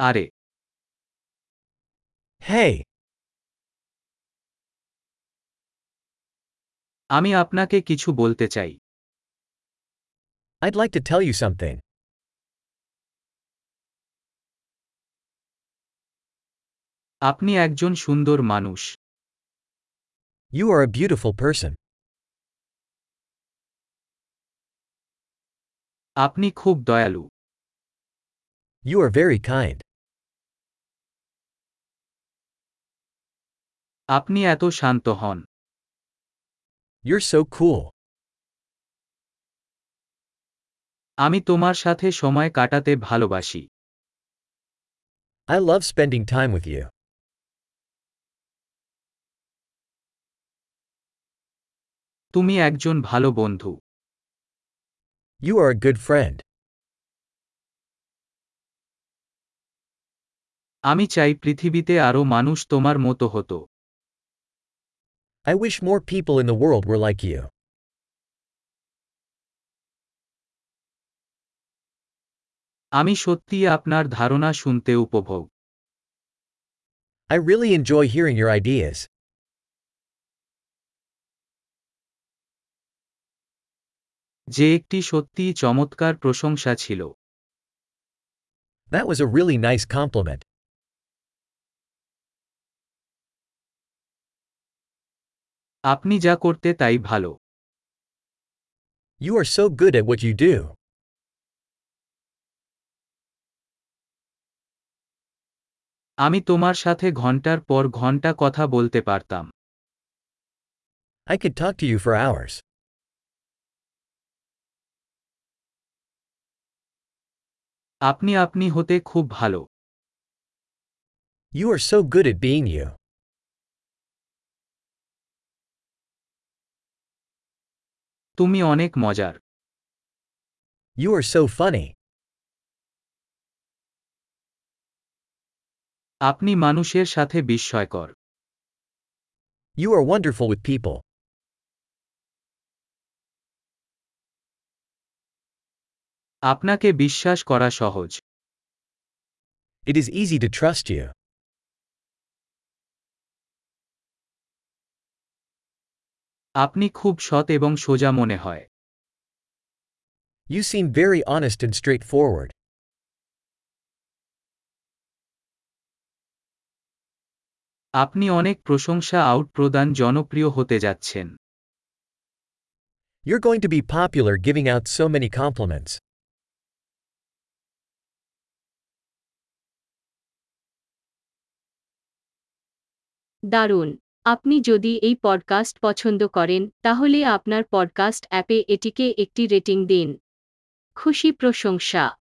আরে Hey, আমি আপনাকে কিছু বলতে চাই I'd like to tell you something. আপনি একজন সুন্দর মানুষ You are a beautiful person. আপনি খুব দয়ালু You are very kind. আপনি এত শান্ত হন You're so cool. আমি তোমার সাথে সময় কাটাতে ভালোবাসি I love spending time with you. তুমি একজন ভালো বন্ধু You are a good friend. আমি চাই পৃথিবীতে আরও মানুষ তোমার মতো হতো I wish more people in the world were like you. আমি সত্যিই আপনার ধারণা শুনতে উপভোগ I really enjoy hearing your ideas. যে একটি সত্যিই চমৎকার প্রশংসা ছিল That was a really nice compliment. আপনি যা করতে তাই ভালো You are so good at what you do. আমি তোমার সাথে ঘণ্টার পর ঘণ্টা কথা বলতে পারতাম I could talk to you for hours. আপনি আপনি হতে খুব ভালো You are so good at being you. তুমি অনেক মজার You are so funny. আপনি মানুষের সাথে বিস্ময়কর You are wonderful with people. আপনাকে বিশ্বাস করা সহজ It is easy to trust you. আপনি খুব সৎ এবং সোজা মনে হয় You seem very honest and straightforward. আপনি অনেক প্রশংসা আউট প্রদান জনপ্রিয় হতে যাচ্ছেন You're going to be popular giving out so many compliments. দারুণ আপনি যদি এই পডকাস্ট পছন্দ করেন, তাহলে আপনার পডকাস্ট অ্যাপে এটিকে একটি রেটিং দিন। খুশি প্রশংসা।